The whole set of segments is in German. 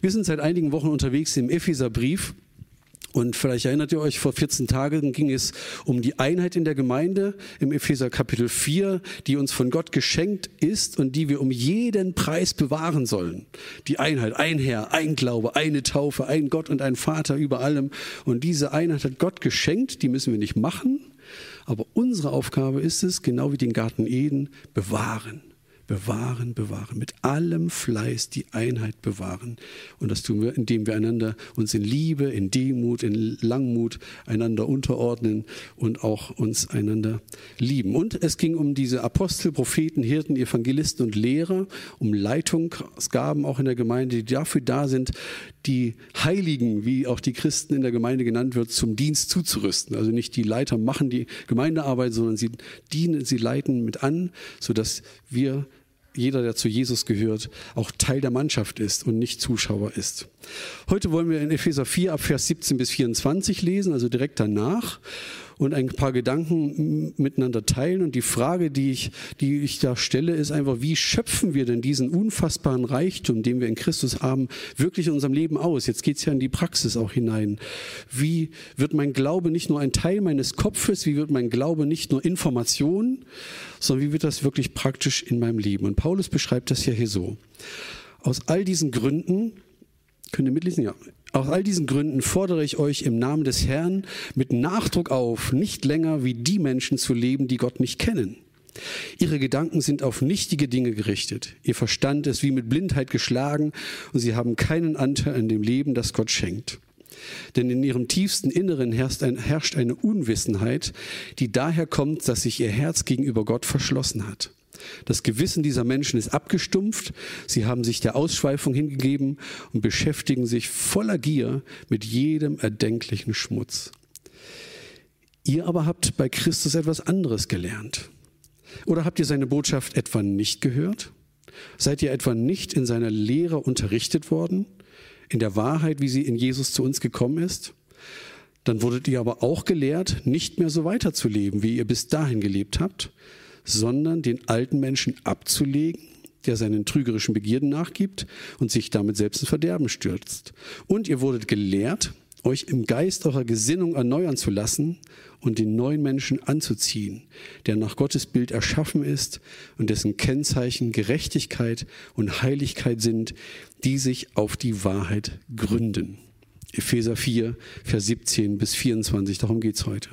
Wir sind seit einigen Wochen unterwegs im Epheserbrief. Und vielleicht erinnert ihr euch, vor 14 Tagen ging es um die Einheit in der Gemeinde im Epheser Kapitel 4, die uns von Gott geschenkt ist und die wir um jeden Preis bewahren sollen. Die Einheit, ein Herr, ein Glaube, eine Taufe, ein Gott und ein Vater über allem. Und diese Einheit hat Gott geschenkt, die müssen wir nicht machen. Aber unsere Aufgabe ist es, genau wie den Garten Eden, bewahren bewahren, bewahren, mit allem Fleiß die Einheit bewahren. Und das tun wir, indem wir einander uns in Liebe, in Demut, in Langmut einander unterordnen und auch uns einander lieben. Und es ging um diese Apostel, Propheten, Hirten, Evangelisten und Lehrer, um Leitungsgaben auch in der Gemeinde, die dafür da sind, die Heiligen, wie auch die Christen in der Gemeinde genannt wird, zum Dienst zuzurüsten. Also nicht die Leiter machen die Gemeindearbeit, sondern sie dienen, sie leiten mit an, sodass wir jeder, der zu Jesus gehört, auch Teil der Mannschaft ist und nicht Zuschauer ist. Heute wollen wir in Epheser 4 ab Vers 17 bis 24 lesen, also direkt danach und ein paar Gedanken miteinander teilen. Und die Frage, die ich, die ich da stelle, ist einfach, wie schöpfen wir denn diesen unfassbaren Reichtum, den wir in Christus haben, wirklich in unserem Leben aus? Jetzt geht es ja in die Praxis auch hinein. Wie wird mein Glaube nicht nur ein Teil meines Kopfes, wie wird mein Glaube nicht nur Information, sondern wie wird das wirklich praktisch in meinem Leben? Und Paulus beschreibt das ja hier so. Aus all diesen Gründen, könnt ihr mitlesen? Ja. Aus all diesen Gründen fordere ich euch im Namen des Herrn mit Nachdruck auf, nicht länger wie die Menschen zu leben, die Gott nicht kennen. Ihre Gedanken sind auf nichtige Dinge gerichtet. Ihr Verstand ist wie mit Blindheit geschlagen und sie haben keinen Anteil an dem Leben, das Gott schenkt. Denn in ihrem tiefsten Inneren herrscht, ein, herrscht eine Unwissenheit, die daher kommt, dass sich ihr Herz gegenüber Gott verschlossen hat. Das Gewissen dieser Menschen ist abgestumpft, sie haben sich der Ausschweifung hingegeben und beschäftigen sich voller Gier mit jedem erdenklichen Schmutz. Ihr aber habt bei Christus etwas anderes gelernt. Oder habt ihr seine Botschaft etwa nicht gehört? Seid ihr etwa nicht in seiner Lehre unterrichtet worden? In der Wahrheit, wie sie in Jesus zu uns gekommen ist? Dann wurdet ihr aber auch gelehrt, nicht mehr so weiterzuleben, wie ihr bis dahin gelebt habt, sondern den alten Menschen abzulegen, der seinen trügerischen Begierden nachgibt und sich damit selbst ins Verderben stürzt. Und ihr wurdet gelehrt, euch im Geist eurer Gesinnung erneuern zu lassen und den neuen Menschen anzuziehen, der nach Gottes Bild erschaffen ist und dessen Kennzeichen Gerechtigkeit und Heiligkeit sind, die sich auf die Wahrheit gründen. Epheser 4, Vers 17 bis 24, darum geht es heute.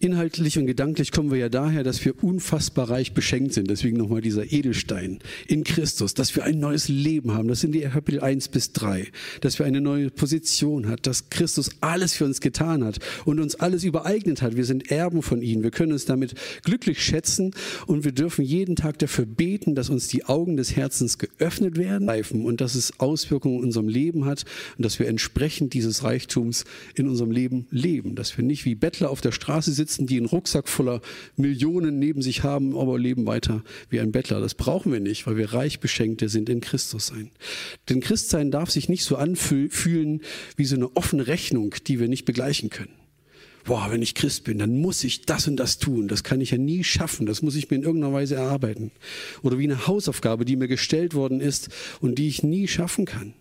Inhaltlich und gedanklich kommen wir ja daher, dass wir unfassbar reich beschenkt sind. Deswegen nochmal dieser Edelstein in Christus, dass wir ein neues Leben haben. Das sind die Kapitel 1 bis 3. Dass wir eine neue Position hat, dass Christus alles für uns getan hat und uns alles übereignet hat. Wir sind Erben von ihm. Wir können uns damit glücklich schätzen und wir dürfen jeden Tag dafür beten, dass uns die Augen des Herzens geöffnet werden und dass es Auswirkungen in unserem Leben hat und dass wir entsprechend dieses Reichtums in unserem Leben leben. Dass wir nicht wie Bettler auf der Straße sitzen sitzen, die einen Rucksack voller Millionen neben sich haben, aber leben weiter wie ein Bettler. Das brauchen wir nicht, weil wir reich Beschenkte sind in Christus sein. Denn Christsein darf sich nicht so anfühlen wie so eine offene Rechnung, die wir nicht begleichen können. Boah, wenn ich Christ bin, dann muss ich das und das tun. Das kann ich ja nie schaffen. Das muss ich mir in irgendeiner Weise erarbeiten. Oder wie eine Hausaufgabe, die mir gestellt worden ist und die ich nie schaffen kann.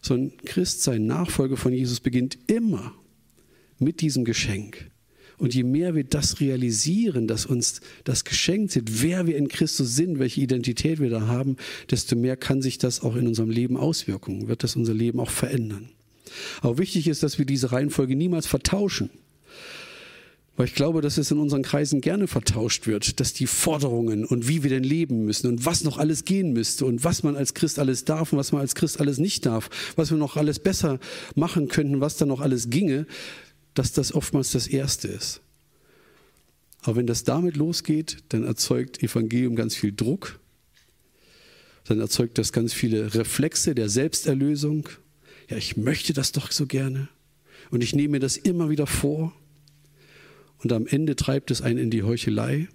So ein Christsein, Nachfolge von Jesus beginnt immer mit diesem Geschenk. Und je mehr wir das realisieren, dass uns das geschenkt ist, wer wir in Christus sind, welche Identität wir da haben, desto mehr kann sich das auch in unserem Leben auswirken, wird das unser Leben auch verändern. Aber wichtig ist, dass wir diese Reihenfolge niemals vertauschen. Weil ich glaube, dass es in unseren Kreisen gerne vertauscht wird, dass die Forderungen und wie wir denn leben müssen und was noch alles gehen müsste und was man als Christ alles darf und was man als Christ alles nicht darf, was wir noch alles besser machen könnten, was da noch alles ginge, dass das oftmals das Erste ist. Aber wenn das damit losgeht, dann erzeugt Evangelium ganz viel Druck, dann erzeugt das ganz viele Reflexe der Selbsterlösung. Ja, ich möchte das doch so gerne und ich nehme mir das immer wieder vor. Und am Ende treibt es einen in die Heuchelei.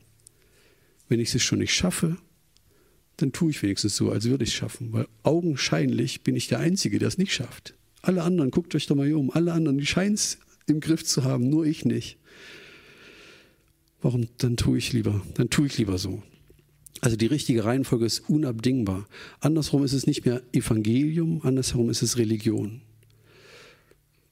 Wenn ich es schon nicht schaffe, dann tue ich wenigstens so, als würde ich es schaffen, weil augenscheinlich bin ich der Einzige, der es nicht schafft. Alle anderen, guckt euch doch mal hier um, alle anderen, die scheinen es im Griff zu haben, nur ich nicht. Warum? Dann tue ich lieber, dann tue ich lieber so. Also die richtige Reihenfolge ist unabdingbar. Andersrum ist es nicht mehr Evangelium, andersherum ist es Religion.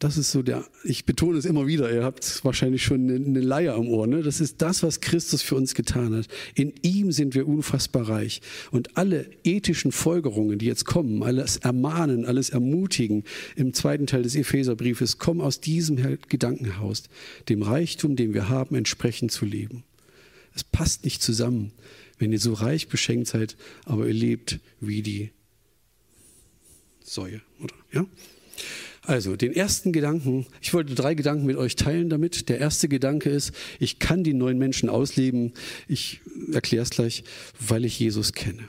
Das ist so der, ich betone es immer wieder, ihr habt wahrscheinlich schon eine, Leier am Ohr. Ne? Das ist das, was Christus für uns getan hat. In ihm sind wir unfassbar reich. Und alle ethischen Folgerungen, die jetzt kommen, alles ermahnen, alles ermutigen im zweiten Teil des Epheserbriefes, kommen aus diesem Gedankenhaus, dem Reichtum, den wir haben, entsprechend zu leben. Es passt nicht zusammen, wenn ihr so reich beschenkt seid, aber ihr lebt wie die Säue, oder? Ja? Also, den ersten Gedanken, ich wollte drei Gedanken mit euch teilen damit. Der erste Gedanke ist, ich kann die neuen Menschen ausleben. Ich erkläre es gleich, weil ich Jesus kenne.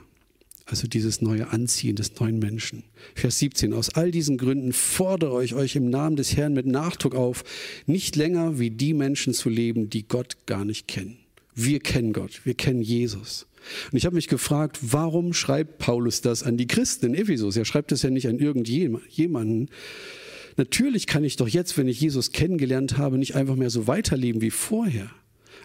Also dieses neue Anziehen des neuen Menschen. Vers 17. Aus all diesen Gründen fordere ich euch im Namen des Herrn mit Nachdruck auf, nicht länger wie die Menschen zu leben, die Gott gar nicht kennen. Wir kennen Gott, wir kennen Jesus. Und ich habe mich gefragt, warum schreibt Paulus das an die Christen in Ephesus? Er schreibt es ja nicht an irgendjemanden, Natürlich kann ich doch jetzt, wenn ich Jesus kennengelernt habe, nicht einfach mehr so weiterleben wie vorher,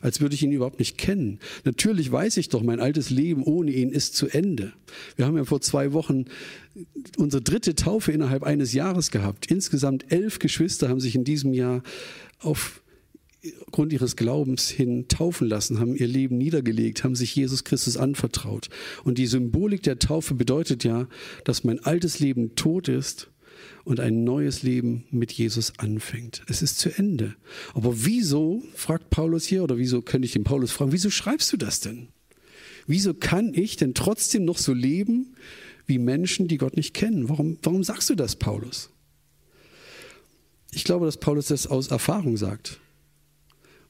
als würde ich ihn überhaupt nicht kennen. Natürlich weiß ich doch, mein altes Leben ohne ihn ist zu Ende. Wir haben ja vor zwei Wochen unsere dritte Taufe innerhalb eines Jahres gehabt. Insgesamt elf Geschwister haben sich in diesem Jahr aufgrund ihres Glaubens hin taufen lassen, haben ihr Leben niedergelegt, haben sich Jesus Christus anvertraut. Und die Symbolik der Taufe bedeutet ja, dass mein altes Leben tot ist und ein neues Leben mit Jesus anfängt. Es ist zu Ende. Aber wieso, fragt Paulus hier, oder wieso könnte ich den Paulus fragen, wieso schreibst du das denn? Wieso kann ich denn trotzdem noch so leben wie Menschen, die Gott nicht kennen? Warum, warum sagst du das, Paulus? Ich glaube, dass Paulus das aus Erfahrung sagt,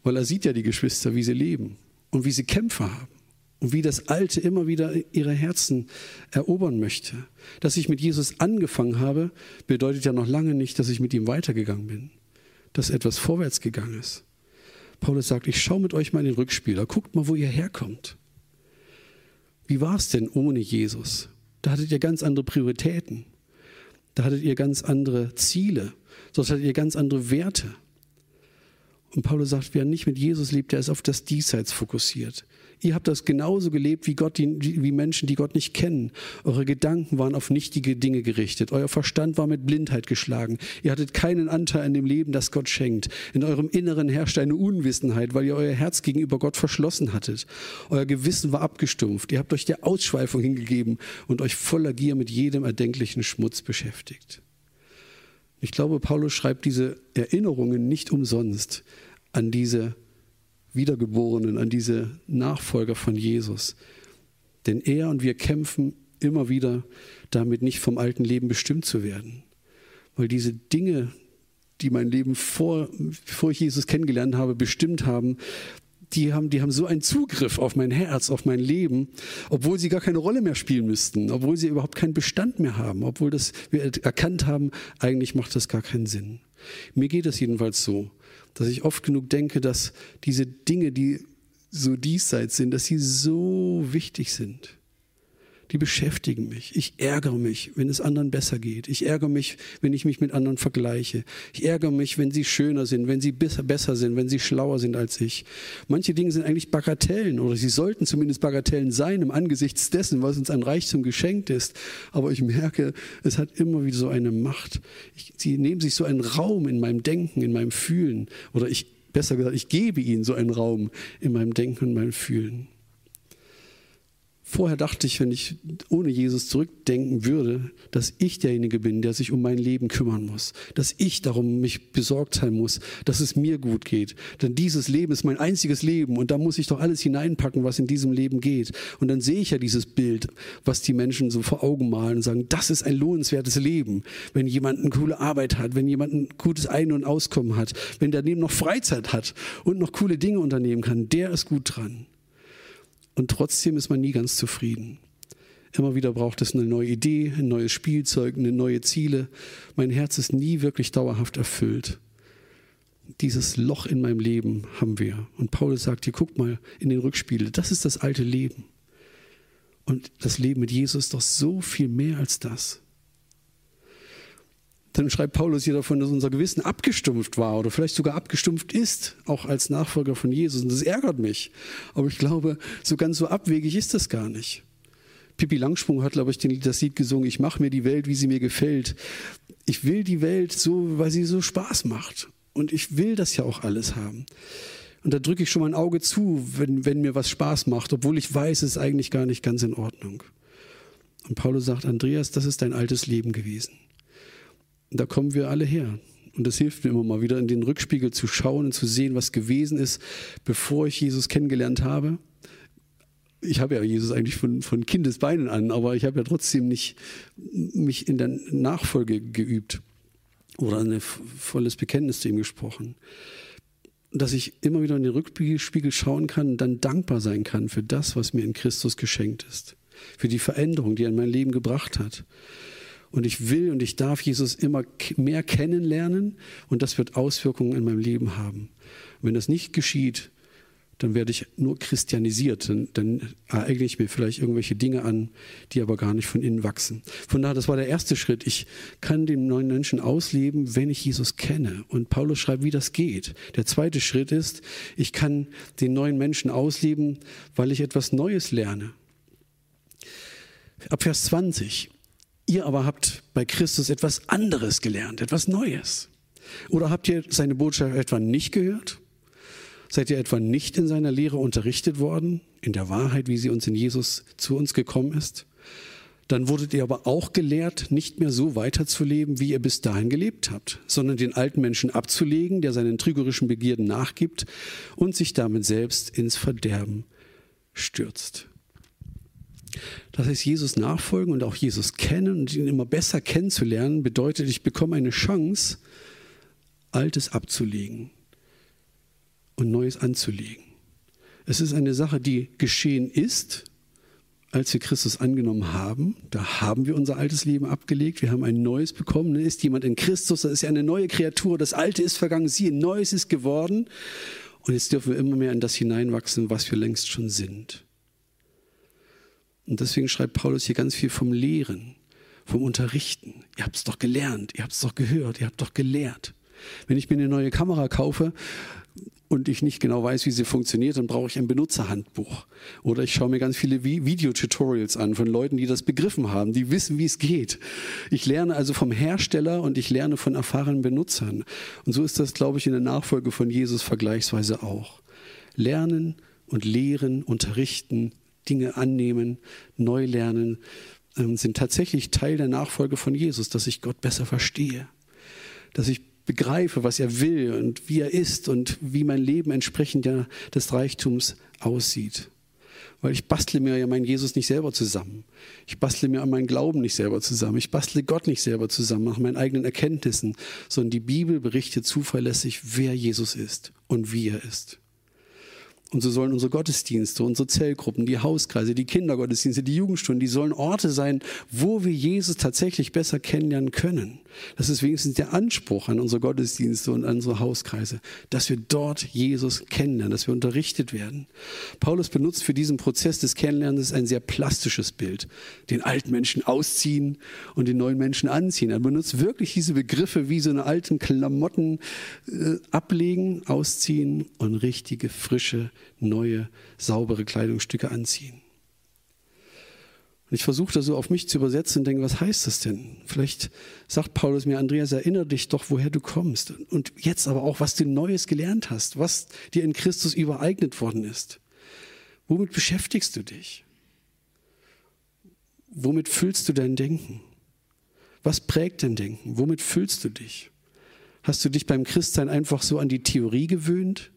weil er sieht ja die Geschwister, wie sie leben und wie sie Kämpfe haben und wie das Alte immer wieder ihre Herzen erobern möchte. Dass ich mit Jesus angefangen habe, bedeutet ja noch lange nicht, dass ich mit ihm weitergegangen bin, dass etwas vorwärts gegangen ist. Paulus sagt, ich schaue mit euch mal in den Rückspieler, guckt mal, wo ihr herkommt. Wie war es denn ohne Jesus? Da hattet ihr ganz andere Prioritäten. Da hattet ihr ganz andere Ziele. Dort hattet ihr ganz andere Werte. Und Paulus sagt, wer nicht mit Jesus lebt, der ist auf das Diesseits fokussiert. Ihr habt das genauso gelebt wie, Gott, wie Menschen, die Gott nicht kennen. Eure Gedanken waren auf nichtige Dinge gerichtet. Euer Verstand war mit Blindheit geschlagen. Ihr hattet keinen Anteil an dem Leben, das Gott schenkt. In eurem Inneren herrschte eine Unwissenheit, weil ihr euer Herz gegenüber Gott verschlossen hattet. Euer Gewissen war abgestumpft. Ihr habt euch der Ausschweifung hingegeben und euch voller Gier mit jedem erdenklichen Schmutz beschäftigt. Ich glaube, Paulus schreibt diese Erinnerungen nicht umsonst an diese Wiedergeborenen, an diese Nachfolger von Jesus. Denn er und wir kämpfen immer wieder damit, nicht vom alten Leben bestimmt zu werden. Weil diese Dinge, die mein Leben vor, bevor ich Jesus kennengelernt habe, bestimmt haben, die haben, die haben so einen Zugriff auf mein Herz, auf mein Leben, obwohl sie gar keine Rolle mehr spielen müssten, obwohl sie überhaupt keinen Bestand mehr haben, obwohl das, wir erkannt haben, eigentlich macht das gar keinen Sinn. Mir geht es jedenfalls so dass ich oft genug denke, dass diese Dinge, die so diesseits sind, dass sie so wichtig sind die beschäftigen mich. Ich ärgere mich, wenn es anderen besser geht. Ich ärgere mich, wenn ich mich mit anderen vergleiche. Ich ärgere mich, wenn sie schöner sind, wenn sie besser sind, wenn sie schlauer sind als ich. Manche Dinge sind eigentlich Bagatellen oder sie sollten zumindest Bagatellen sein im Angesichts dessen, was uns an Reichtum geschenkt ist. Aber ich merke, es hat immer wieder so eine Macht. Ich, sie nehmen sich so einen Raum in meinem Denken, in meinem Fühlen. Oder ich, besser gesagt, ich gebe ihnen so einen Raum in meinem Denken und meinem Fühlen. Vorher dachte ich, wenn ich ohne Jesus zurückdenken würde, dass ich derjenige bin, der sich um mein Leben kümmern muss, dass ich darum mich besorgt sein muss, dass es mir gut geht. Denn dieses Leben ist mein einziges Leben und da muss ich doch alles hineinpacken, was in diesem Leben geht. Und dann sehe ich ja dieses Bild, was die Menschen so vor Augen malen und sagen, das ist ein lohnenswertes Leben, wenn jemand eine coole Arbeit hat, wenn jemand ein gutes Ein- und Auskommen hat, wenn der neben noch Freizeit hat und noch coole Dinge unternehmen kann, der ist gut dran. Und trotzdem ist man nie ganz zufrieden. Immer wieder braucht es eine neue Idee, ein neues Spielzeug, eine neue Ziele. Mein Herz ist nie wirklich dauerhaft erfüllt. Dieses Loch in meinem Leben haben wir. Und Paulus sagt hier, guck mal in den Rückspiegel, das ist das alte Leben. Und das Leben mit Jesus ist doch so viel mehr als das. Dann schreibt Paulus hier davon, dass unser Gewissen abgestumpft war oder vielleicht sogar abgestumpft ist, auch als Nachfolger von Jesus. Und das ärgert mich. Aber ich glaube, so ganz so abwegig ist das gar nicht. Pippi Langsprung hat, glaube ich, das Lied gesungen, ich mache mir die Welt, wie sie mir gefällt. Ich will die Welt so, weil sie so Spaß macht. Und ich will das ja auch alles haben. Und da drücke ich schon mal ein Auge zu, wenn, wenn mir was Spaß macht, obwohl ich weiß, es ist eigentlich gar nicht ganz in Ordnung. Und Paulus sagt, Andreas, das ist dein altes Leben gewesen. Da kommen wir alle her. Und das hilft mir immer mal wieder, in den Rückspiegel zu schauen und zu sehen, was gewesen ist, bevor ich Jesus kennengelernt habe. Ich habe ja Jesus eigentlich von, von Kindesbeinen an, aber ich habe ja trotzdem nicht mich in der Nachfolge geübt oder ein volles Bekenntnis zu ihm gesprochen. Dass ich immer wieder in den Rückspiegel schauen kann und dann dankbar sein kann für das, was mir in Christus geschenkt ist, für die Veränderung, die er in mein Leben gebracht hat. Und ich will und ich darf Jesus immer mehr kennenlernen und das wird Auswirkungen in meinem Leben haben. Und wenn das nicht geschieht, dann werde ich nur christianisiert. Dann, dann eigne ich mir vielleicht irgendwelche Dinge an, die aber gar nicht von innen wachsen. Von daher, das war der erste Schritt. Ich kann den neuen Menschen ausleben, wenn ich Jesus kenne. Und Paulus schreibt, wie das geht. Der zweite Schritt ist, ich kann den neuen Menschen ausleben, weil ich etwas Neues lerne. Ab Vers 20. Ihr aber habt bei Christus etwas anderes gelernt, etwas Neues. Oder habt ihr seine Botschaft etwa nicht gehört? Seid ihr etwa nicht in seiner Lehre unterrichtet worden, in der Wahrheit, wie sie uns in Jesus zu uns gekommen ist? Dann wurdet ihr aber auch gelehrt, nicht mehr so weiterzuleben, wie ihr bis dahin gelebt habt, sondern den alten Menschen abzulegen, der seinen trügerischen Begierden nachgibt und sich damit selbst ins Verderben stürzt. Das heißt, Jesus nachfolgen und auch Jesus kennen und ihn immer besser kennenzulernen, bedeutet, ich bekomme eine Chance, Altes abzulegen und Neues anzulegen. Es ist eine Sache, die geschehen ist, als wir Christus angenommen haben. Da haben wir unser altes Leben abgelegt, wir haben ein neues bekommen. Ist jemand in Christus, das ist ja eine neue Kreatur, das Alte ist vergangen, siehe, Neues ist geworden. Und jetzt dürfen wir immer mehr in das hineinwachsen, was wir längst schon sind. Und deswegen schreibt Paulus hier ganz viel vom Lehren, vom Unterrichten. Ihr habt es doch gelernt, ihr habt es doch gehört, ihr habt doch gelehrt. Wenn ich mir eine neue Kamera kaufe und ich nicht genau weiß, wie sie funktioniert, dann brauche ich ein Benutzerhandbuch. Oder ich schaue mir ganz viele Videotutorials an von Leuten, die das begriffen haben, die wissen, wie es geht. Ich lerne also vom Hersteller und ich lerne von erfahrenen Benutzern. Und so ist das, glaube ich, in der Nachfolge von Jesus vergleichsweise auch. Lernen und lehren, unterrichten, Dinge annehmen, neu lernen, ähm, sind tatsächlich Teil der Nachfolge von Jesus, dass ich Gott besser verstehe, dass ich begreife, was er will und wie er ist und wie mein Leben entsprechend ja des Reichtums aussieht. Weil ich bastle mir ja meinen Jesus nicht selber zusammen. Ich bastle mir meinen Glauben nicht selber zusammen. Ich bastle Gott nicht selber zusammen nach meinen eigenen Erkenntnissen, sondern die Bibel berichtet zuverlässig, wer Jesus ist und wie er ist. Und so sollen unsere Gottesdienste, unsere Zellgruppen, die Hauskreise, die Kindergottesdienste, die Jugendstunden, die sollen Orte sein, wo wir Jesus tatsächlich besser kennenlernen können. Das ist wenigstens der Anspruch an unsere Gottesdienste und an unsere Hauskreise, dass wir dort Jesus kennenlernen, dass wir unterrichtet werden. Paulus benutzt für diesen Prozess des Kennenlernens ein sehr plastisches Bild. Den alten Menschen ausziehen und den neuen Menschen anziehen. Er benutzt wirklich diese Begriffe wie so eine alten Klamotten äh, ablegen, ausziehen und richtige, frische, neue, saubere Kleidungsstücke anziehen. Und ich versuche das so auf mich zu übersetzen und denke, was heißt das denn? Vielleicht sagt Paulus mir, Andreas, erinnere dich doch, woher du kommst. Und jetzt aber auch, was du Neues gelernt hast, was dir in Christus übereignet worden ist. Womit beschäftigst du dich? Womit füllst du dein Denken? Was prägt dein Denken? Womit füllst du dich? Hast du dich beim Christsein einfach so an die Theorie gewöhnt?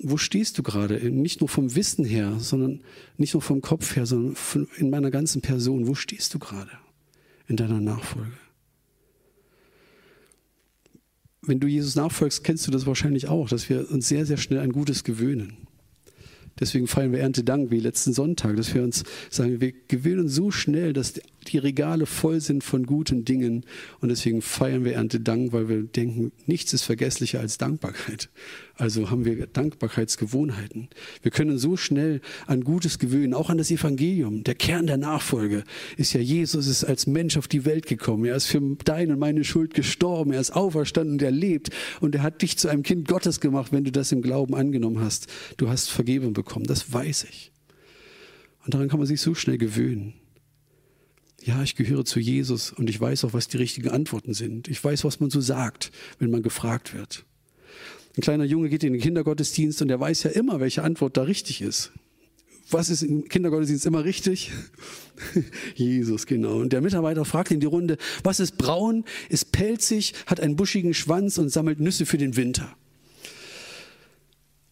Wo stehst du gerade? Nicht nur vom Wissen her, sondern nicht nur vom Kopf her, sondern in meiner ganzen Person. Wo stehst du gerade in deiner Nachfolge? Wenn du Jesus nachfolgst, kennst du das wahrscheinlich auch, dass wir uns sehr, sehr schnell ein Gutes gewöhnen. Deswegen feiern wir Erntedank wie letzten Sonntag, dass wir uns sagen, wir gewöhnen so schnell, dass die Regale voll sind von guten Dingen. Und deswegen feiern wir Erntedank, weil wir denken, nichts ist vergesslicher als Dankbarkeit. Also haben wir Dankbarkeitsgewohnheiten. Wir können so schnell an Gutes gewöhnen, auch an das Evangelium. Der Kern der Nachfolge ist ja, Jesus ist als Mensch auf die Welt gekommen. Er ist für deine und meine Schuld gestorben. Er ist auferstanden und er lebt. Und er hat dich zu einem Kind Gottes gemacht, wenn du das im Glauben angenommen hast. Du hast Vergebung bekommen. Das weiß ich. Und daran kann man sich so schnell gewöhnen. Ja, ich gehöre zu Jesus und ich weiß auch, was die richtigen Antworten sind. Ich weiß, was man so sagt, wenn man gefragt wird. Ein kleiner Junge geht in den Kindergottesdienst und er weiß ja immer, welche Antwort da richtig ist. Was ist im Kindergottesdienst immer richtig? Jesus, genau. Und der Mitarbeiter fragt in die Runde, was ist braun, ist pelzig, hat einen buschigen Schwanz und sammelt Nüsse für den Winter?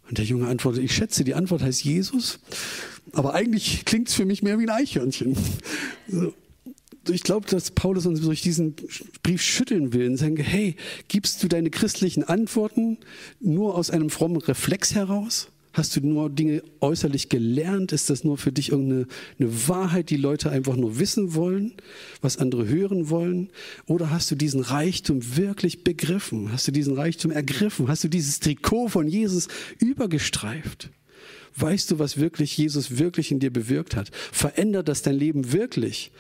Und der Junge antwortet, ich schätze, die Antwort heißt Jesus, aber eigentlich klingt es für mich mehr wie ein Eichhörnchen. So ich glaube, dass Paulus uns durch diesen Brief schütteln will und sagen, hey, gibst du deine christlichen Antworten nur aus einem frommen Reflex heraus? Hast du nur Dinge äußerlich gelernt? Ist das nur für dich irgendeine eine Wahrheit, die Leute einfach nur wissen wollen, was andere hören wollen? Oder hast du diesen Reichtum wirklich begriffen? Hast du diesen Reichtum ergriffen? Hast du dieses Trikot von Jesus übergestreift? Weißt du, was wirklich Jesus wirklich in dir bewirkt hat? Verändert das dein Leben wirklich?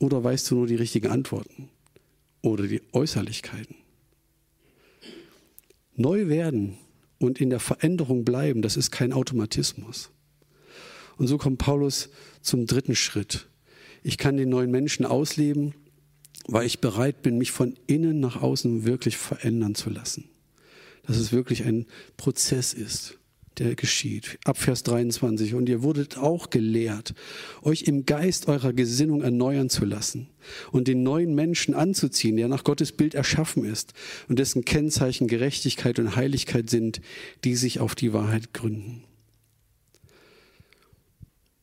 Oder weißt du nur die richtigen Antworten? Oder die Äußerlichkeiten? Neu werden und in der Veränderung bleiben, das ist kein Automatismus. Und so kommt Paulus zum dritten Schritt. Ich kann den neuen Menschen ausleben, weil ich bereit bin, mich von innen nach außen wirklich verändern zu lassen. Dass es wirklich ein Prozess ist der geschieht. Ab Vers 23. Und ihr wurdet auch gelehrt, euch im Geist eurer Gesinnung erneuern zu lassen und den neuen Menschen anzuziehen, der nach Gottes Bild erschaffen ist und dessen Kennzeichen Gerechtigkeit und Heiligkeit sind, die sich auf die Wahrheit gründen.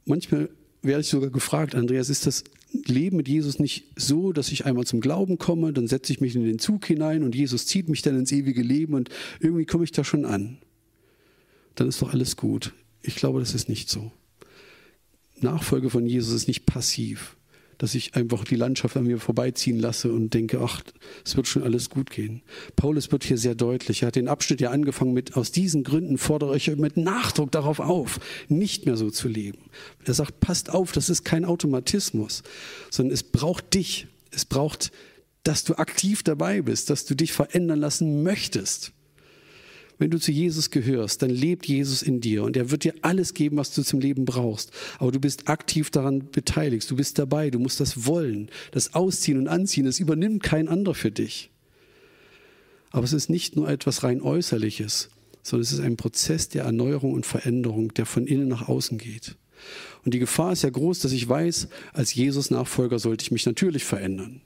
Manchmal werde ich sogar gefragt, Andreas, ist das Leben mit Jesus nicht so, dass ich einmal zum Glauben komme, dann setze ich mich in den Zug hinein und Jesus zieht mich dann ins ewige Leben und irgendwie komme ich da schon an dann ist doch alles gut. Ich glaube, das ist nicht so. Nachfolge von Jesus ist nicht passiv, dass ich einfach die Landschaft an mir vorbeiziehen lasse und denke, ach, es wird schon alles gut gehen. Paulus wird hier sehr deutlich. Er hat den Abschnitt ja angefangen mit, aus diesen Gründen fordere ich euch mit Nachdruck darauf auf, nicht mehr so zu leben. Er sagt, passt auf, das ist kein Automatismus, sondern es braucht dich. Es braucht, dass du aktiv dabei bist, dass du dich verändern lassen möchtest. Wenn du zu Jesus gehörst, dann lebt Jesus in dir und er wird dir alles geben, was du zum Leben brauchst. Aber du bist aktiv daran beteiligt, du bist dabei, du musst das wollen, das Ausziehen und Anziehen, das übernimmt kein anderer für dich. Aber es ist nicht nur etwas rein Äußerliches, sondern es ist ein Prozess der Erneuerung und Veränderung, der von innen nach außen geht. Und die Gefahr ist ja groß, dass ich weiß, als Jesus-Nachfolger sollte ich mich natürlich verändern.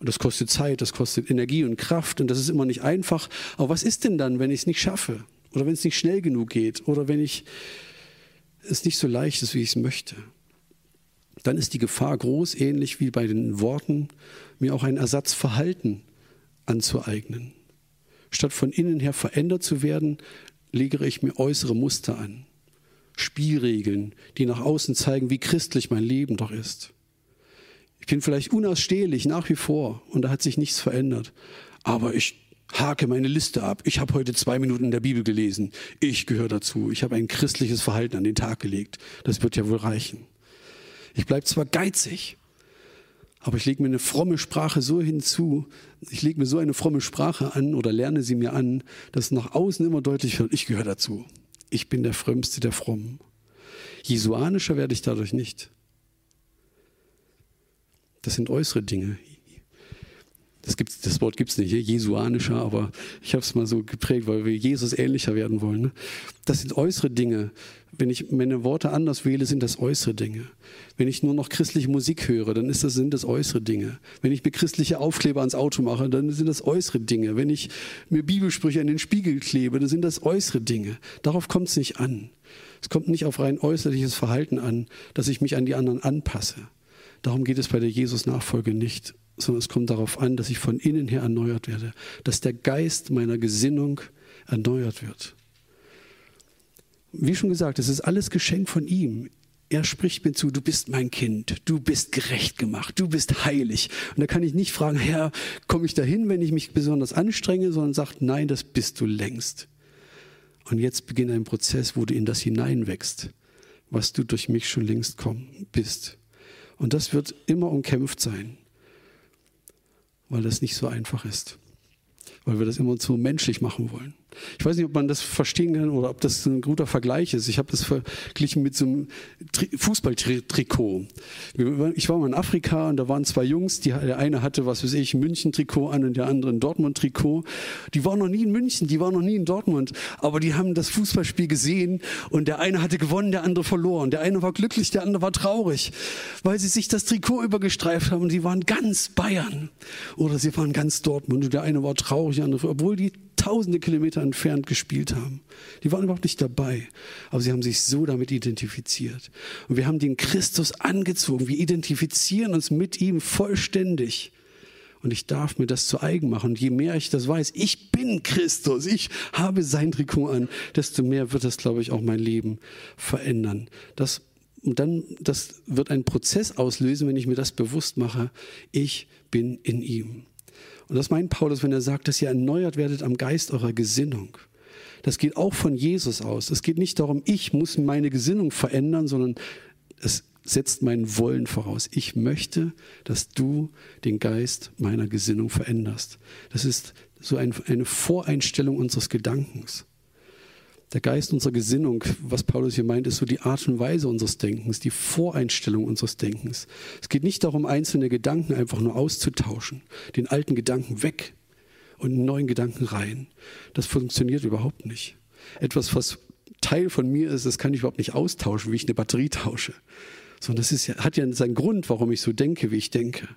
Und das kostet Zeit, das kostet Energie und Kraft und das ist immer nicht einfach. Aber was ist denn dann, wenn ich es nicht schaffe? Oder wenn es nicht schnell genug geht? Oder wenn ich es nicht so leicht ist, wie ich es möchte? Dann ist die Gefahr groß, ähnlich wie bei den Worten, mir auch ein Ersatzverhalten anzueignen. Statt von innen her verändert zu werden, lege ich mir äußere Muster an. Spielregeln, die nach außen zeigen, wie christlich mein Leben doch ist. Ich bin vielleicht unausstehlich nach wie vor und da hat sich nichts verändert. Aber ich hake meine Liste ab. Ich habe heute zwei Minuten in der Bibel gelesen. Ich gehöre dazu. Ich habe ein christliches Verhalten an den Tag gelegt. Das wird ja wohl reichen. Ich bleibe zwar geizig, aber ich lege mir eine fromme Sprache so hinzu, ich lege mir so eine fromme Sprache an oder lerne sie mir an, dass nach außen immer deutlich wird, ich gehöre dazu. Ich bin der Frömmste der Frommen. Jesuanischer werde ich dadurch nicht. Das sind äußere Dinge. Das, gibt's, das Wort gibt es nicht, jesuanischer, aber ich habe es mal so geprägt, weil wir Jesus ähnlicher werden wollen. Ne? Das sind äußere Dinge. Wenn ich meine Worte anders wähle, sind das äußere Dinge. Wenn ich nur noch christliche Musik höre, dann ist das, sind das äußere Dinge. Wenn ich mir christliche Aufkleber ans Auto mache, dann sind das äußere Dinge. Wenn ich mir Bibelsprüche an den Spiegel klebe, dann sind das äußere Dinge. Darauf kommt es nicht an. Es kommt nicht auf rein äußerliches Verhalten an, dass ich mich an die anderen anpasse. Darum geht es bei der Jesus-Nachfolge nicht, sondern es kommt darauf an, dass ich von innen her erneuert werde, dass der Geist meiner Gesinnung erneuert wird. Wie schon gesagt, es ist alles Geschenk von ihm. er spricht mir zu, du bist mein Kind, du bist gerecht gemacht, du bist heilig. Und da kann ich nicht fragen, Herr, komme ich dahin, wenn ich mich besonders anstrenge, sondern sagt, nein, das bist du längst. Und jetzt beginnt ein Prozess, wo du in das hineinwächst, was du durch mich schon längst kommen bist. Und das wird immer umkämpft sein, weil das nicht so einfach ist, weil wir das immer so menschlich machen wollen. Ich weiß nicht, ob man das verstehen kann oder ob das ein guter Vergleich ist. Ich habe das verglichen mit so einem Fußballtrikot. Ich war mal in Afrika und da waren zwei Jungs, die, der eine hatte, was weiß ich, ein München-Trikot an und der andere ein Dortmund-Trikot. Die waren noch nie in München, die waren noch nie in Dortmund, aber die haben das Fußballspiel gesehen und der eine hatte gewonnen, der andere verloren. Der eine war glücklich, der andere war traurig, weil sie sich das Trikot übergestreift haben und sie waren ganz Bayern oder sie waren ganz Dortmund und der eine war traurig, der andere, obwohl die tausende Kilometer entfernt gespielt haben. Die waren überhaupt nicht dabei, aber sie haben sich so damit identifiziert. Und wir haben den Christus angezogen. Wir identifizieren uns mit ihm vollständig. Und ich darf mir das zu eigen machen. Und je mehr ich das weiß, ich bin Christus, ich habe sein Trikot an, desto mehr wird das, glaube ich, auch mein Leben verändern. Das, und dann, das wird einen Prozess auslösen, wenn ich mir das bewusst mache. Ich bin in ihm. Und das meint Paulus, wenn er sagt, dass ihr erneuert werdet am Geist eurer Gesinnung. Das geht auch von Jesus aus. Es geht nicht darum, ich muss meine Gesinnung verändern, sondern es setzt mein Wollen voraus. Ich möchte, dass du den Geist meiner Gesinnung veränderst. Das ist so ein, eine Voreinstellung unseres Gedankens. Der Geist unserer Gesinnung, was Paulus hier meint, ist so die Art und Weise unseres Denkens, die Voreinstellung unseres Denkens. Es geht nicht darum, einzelne Gedanken einfach nur auszutauschen, den alten Gedanken weg und einen neuen Gedanken rein. Das funktioniert überhaupt nicht. Etwas, was Teil von mir ist, das kann ich überhaupt nicht austauschen, wie ich eine Batterie tausche. Sondern das ist, hat ja seinen Grund, warum ich so denke, wie ich denke.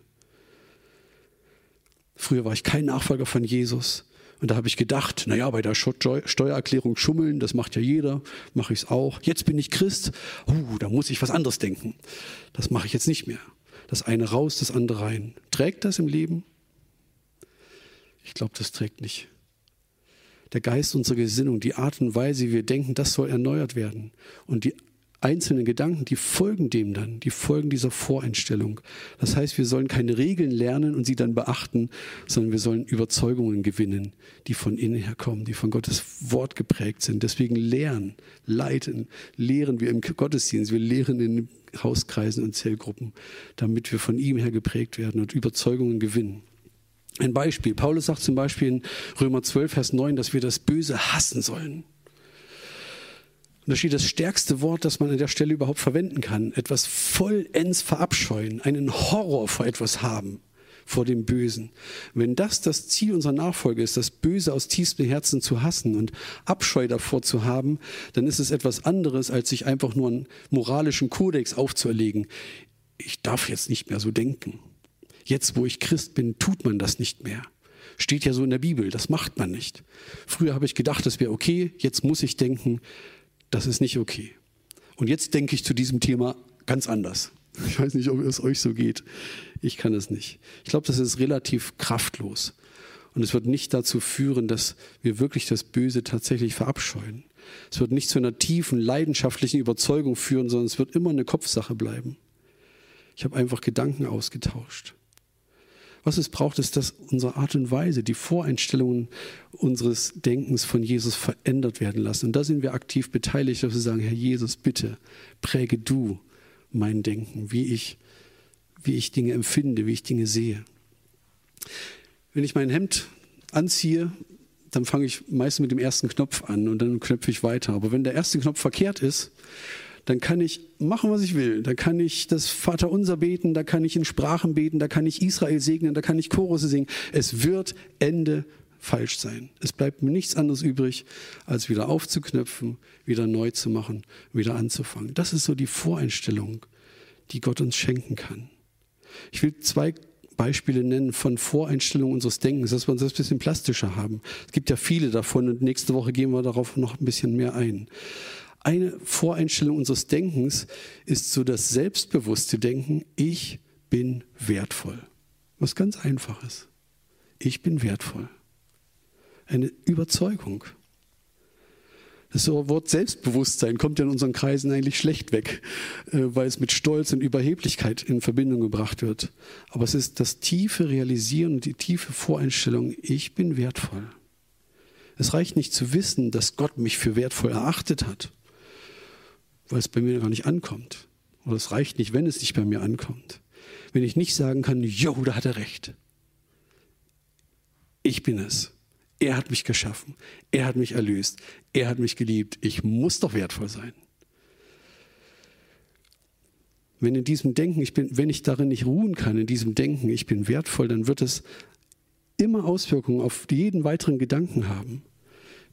Früher war ich kein Nachfolger von Jesus. Und da habe ich gedacht, naja, bei der Steuererklärung schummeln, das macht ja jeder, mache ich es auch. Jetzt bin ich Christ, uh, da muss ich was anderes denken. Das mache ich jetzt nicht mehr. Das eine raus, das andere rein. Trägt das im Leben? Ich glaube, das trägt nicht. Der Geist unserer Gesinnung, die Art und Weise, wie wir denken, das soll erneuert werden. Und die einzelnen Gedanken, die folgen dem dann, die folgen dieser Voreinstellung. Das heißt, wir sollen keine Regeln lernen und sie dann beachten, sondern wir sollen Überzeugungen gewinnen, die von innen her kommen, die von Gottes Wort geprägt sind. Deswegen lernen, leiten, lehren wir im Gottesdienst, wir lehren in Hauskreisen und Zellgruppen, damit wir von ihm her geprägt werden und Überzeugungen gewinnen. Ein Beispiel. Paulus sagt zum Beispiel in Römer 12, Vers 9, dass wir das Böse hassen sollen. Und da steht das stärkste Wort, das man an der Stelle überhaupt verwenden kann. Etwas vollends verabscheuen, einen Horror vor etwas haben, vor dem Bösen. Wenn das das Ziel unserer Nachfolge ist, das Böse aus tiefstem Herzen zu hassen und Abscheu davor zu haben, dann ist es etwas anderes, als sich einfach nur einen moralischen Kodex aufzuerlegen. Ich darf jetzt nicht mehr so denken. Jetzt, wo ich Christ bin, tut man das nicht mehr. Steht ja so in der Bibel, das macht man nicht. Früher habe ich gedacht, das wäre okay, jetzt muss ich denken, das ist nicht okay. Und jetzt denke ich zu diesem Thema ganz anders. Ich weiß nicht, ob es euch so geht. Ich kann es nicht. Ich glaube, das ist relativ kraftlos. Und es wird nicht dazu führen, dass wir wirklich das Böse tatsächlich verabscheuen. Es wird nicht zu einer tiefen, leidenschaftlichen Überzeugung führen, sondern es wird immer eine Kopfsache bleiben. Ich habe einfach Gedanken ausgetauscht. Was es braucht, ist, dass unsere Art und Weise, die Voreinstellungen unseres Denkens von Jesus verändert werden lassen. Und da sind wir aktiv beteiligt, dass wir sagen, Herr Jesus, bitte präge du mein Denken, wie ich, wie ich Dinge empfinde, wie ich Dinge sehe. Wenn ich mein Hemd anziehe, dann fange ich meistens mit dem ersten Knopf an und dann knöpfe ich weiter. Aber wenn der erste Knopf verkehrt ist, dann kann ich machen, was ich will. Da kann ich das Vaterunser beten, da kann ich in Sprachen beten, da kann ich Israel segnen, da kann ich Chorus singen. Es wird Ende falsch sein. Es bleibt mir nichts anderes übrig, als wieder aufzuknöpfen, wieder neu zu machen, wieder anzufangen. Das ist so die Voreinstellung, die Gott uns schenken kann. Ich will zwei Beispiele nennen von Voreinstellungen unseres Denkens, dass wir uns das ein bisschen plastischer haben. Es gibt ja viele davon und nächste Woche gehen wir darauf noch ein bisschen mehr ein. Eine Voreinstellung unseres Denkens ist so das selbstbewusste Denken, ich bin wertvoll. Was ganz einfaches. Ich bin wertvoll. Eine Überzeugung. Das Wort Selbstbewusstsein kommt ja in unseren Kreisen eigentlich schlecht weg, äh, weil es mit Stolz und Überheblichkeit in Verbindung gebracht wird. Aber es ist das tiefe Realisieren und die tiefe Voreinstellung, ich bin wertvoll. Es reicht nicht zu wissen, dass Gott mich für wertvoll erachtet hat, weil es bei mir gar nicht ankommt. Oder es reicht nicht, wenn es nicht bei mir ankommt. Wenn ich nicht sagen kann, jo, da hat er recht. Ich bin es. Er hat mich geschaffen. Er hat mich erlöst. Er hat mich geliebt. Ich muss doch wertvoll sein. Wenn in diesem Denken, ich bin, wenn ich darin nicht ruhen kann, in diesem Denken, ich bin wertvoll, dann wird es immer Auswirkungen auf jeden weiteren Gedanken haben.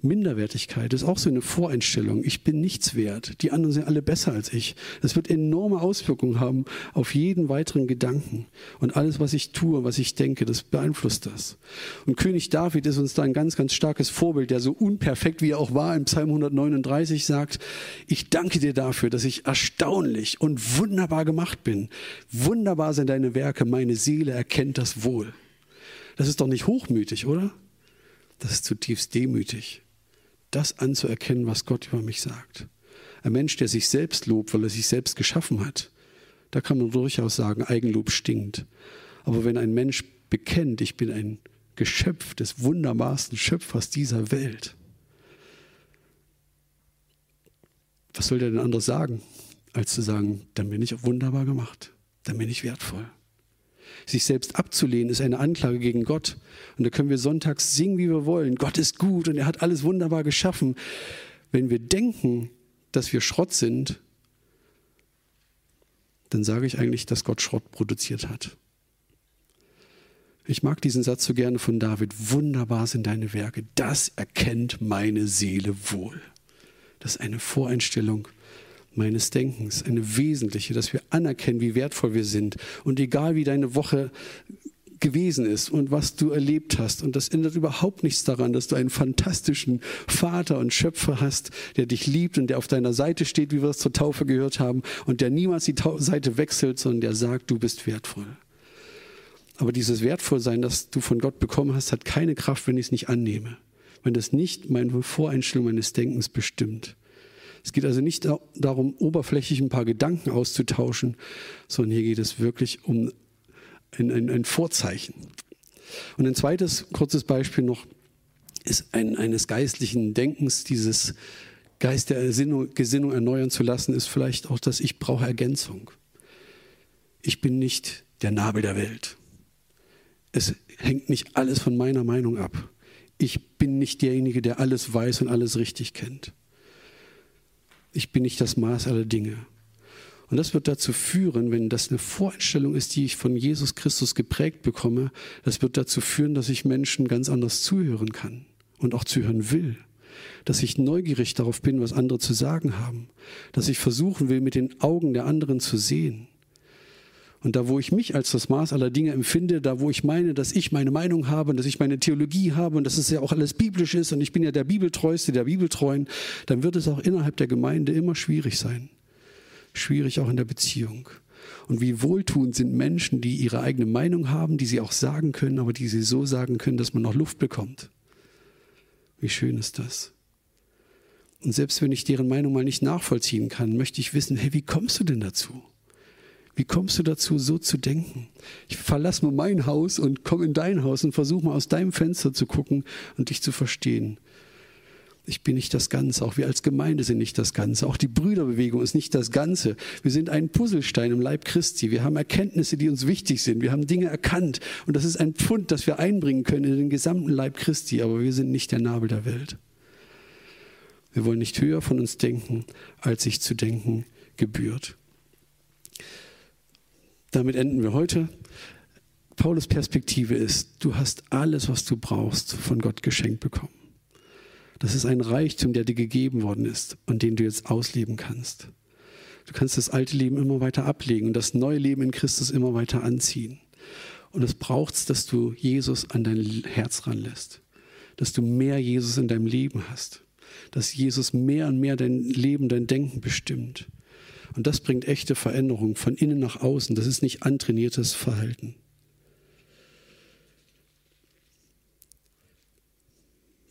Minderwertigkeit ist auch so eine Voreinstellung. Ich bin nichts wert. Die anderen sind alle besser als ich. Das wird enorme Auswirkungen haben auf jeden weiteren Gedanken. Und alles, was ich tue, was ich denke, das beeinflusst das. Und König David ist uns da ein ganz, ganz starkes Vorbild, der so unperfekt wie er auch war im Psalm 139 sagt, ich danke dir dafür, dass ich erstaunlich und wunderbar gemacht bin. Wunderbar sind deine Werke, meine Seele erkennt das wohl. Das ist doch nicht hochmütig, oder? Das ist zutiefst demütig das anzuerkennen, was Gott über mich sagt. Ein Mensch, der sich selbst lobt, weil er sich selbst geschaffen hat, da kann man durchaus sagen, Eigenlob stinkt. Aber wenn ein Mensch bekennt, ich bin ein Geschöpf des wunderbarsten Schöpfers dieser Welt, was soll der denn anders sagen, als zu sagen, dann bin ich wunderbar gemacht, dann bin ich wertvoll. Sich selbst abzulehnen ist eine Anklage gegen Gott. Und da können wir sonntags singen, wie wir wollen. Gott ist gut und er hat alles wunderbar geschaffen. Wenn wir denken, dass wir Schrott sind, dann sage ich eigentlich, dass Gott Schrott produziert hat. Ich mag diesen Satz so gerne von David. Wunderbar sind deine Werke. Das erkennt meine Seele wohl. Das ist eine Voreinstellung meines Denkens, eine wesentliche, dass wir anerkennen, wie wertvoll wir sind. Und egal wie deine Woche gewesen ist und was du erlebt hast. Und das ändert überhaupt nichts daran, dass du einen fantastischen Vater und Schöpfer hast, der dich liebt und der auf deiner Seite steht, wie wir es zur Taufe gehört haben, und der niemals die Seite wechselt, sondern der sagt, du bist wertvoll. Aber dieses Wertvollsein, das du von Gott bekommen hast, hat keine Kraft, wenn ich es nicht annehme. Wenn das nicht meine Voreinstellung meines Denkens bestimmt. Es geht also nicht darum, oberflächlich ein paar Gedanken auszutauschen, sondern hier geht es wirklich um ein, ein, ein Vorzeichen. Und ein zweites kurzes Beispiel noch ist ein, eines geistlichen Denkens, dieses Geist der Gesinnung, Gesinnung erneuern zu lassen, ist vielleicht auch, dass ich brauche Ergänzung. Ich bin nicht der Nabel der Welt. Es hängt nicht alles von meiner Meinung ab. Ich bin nicht derjenige, der alles weiß und alles richtig kennt ich bin nicht das Maß aller Dinge. Und das wird dazu führen, wenn das eine Voreinstellung ist, die ich von Jesus Christus geprägt bekomme, das wird dazu führen, dass ich Menschen ganz anders zuhören kann und auch zuhören will. Dass ich neugierig darauf bin, was andere zu sagen haben. Dass ich versuchen will, mit den Augen der anderen zu sehen. Und da, wo ich mich als das Maß aller Dinge empfinde, da, wo ich meine, dass ich meine Meinung habe und dass ich meine Theologie habe und dass es ja auch alles biblisch ist und ich bin ja der Bibeltreueste der Bibeltreuen, dann wird es auch innerhalb der Gemeinde immer schwierig sein. Schwierig auch in der Beziehung. Und wie wohltuend sind Menschen, die ihre eigene Meinung haben, die sie auch sagen können, aber die sie so sagen können, dass man noch Luft bekommt. Wie schön ist das? Und selbst wenn ich deren Meinung mal nicht nachvollziehen kann, möchte ich wissen, hey, wie kommst du denn dazu? Wie kommst du dazu, so zu denken? Ich verlasse nur mein Haus und komme in dein Haus und versuche mal aus deinem Fenster zu gucken und dich zu verstehen. Ich bin nicht das Ganze. Auch wir als Gemeinde sind nicht das Ganze. Auch die Brüderbewegung ist nicht das Ganze. Wir sind ein Puzzlestein im Leib Christi. Wir haben Erkenntnisse, die uns wichtig sind. Wir haben Dinge erkannt. Und das ist ein Pfund, das wir einbringen können in den gesamten Leib Christi. Aber wir sind nicht der Nabel der Welt. Wir wollen nicht höher von uns denken, als sich zu denken gebührt. Damit enden wir heute. Paulus Perspektive ist, du hast alles, was du brauchst, von Gott geschenkt bekommen. Das ist ein Reichtum, der dir gegeben worden ist und den du jetzt ausleben kannst. Du kannst das alte Leben immer weiter ablegen und das neue Leben in Christus immer weiter anziehen. Und es braucht dass du Jesus an dein Herz ranlässt, dass du mehr Jesus in deinem Leben hast, dass Jesus mehr und mehr dein Leben, dein Denken bestimmt und das bringt echte Veränderung von innen nach außen. Das ist nicht antrainiertes Verhalten.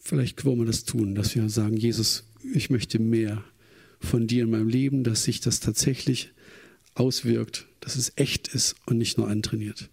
vielleicht wollen wir das tun, dass wir sagen, Jesus, ich möchte mehr von dir in meinem Leben, dass sich das tatsächlich auswirkt, dass es echt ist und nicht nur antrainiert.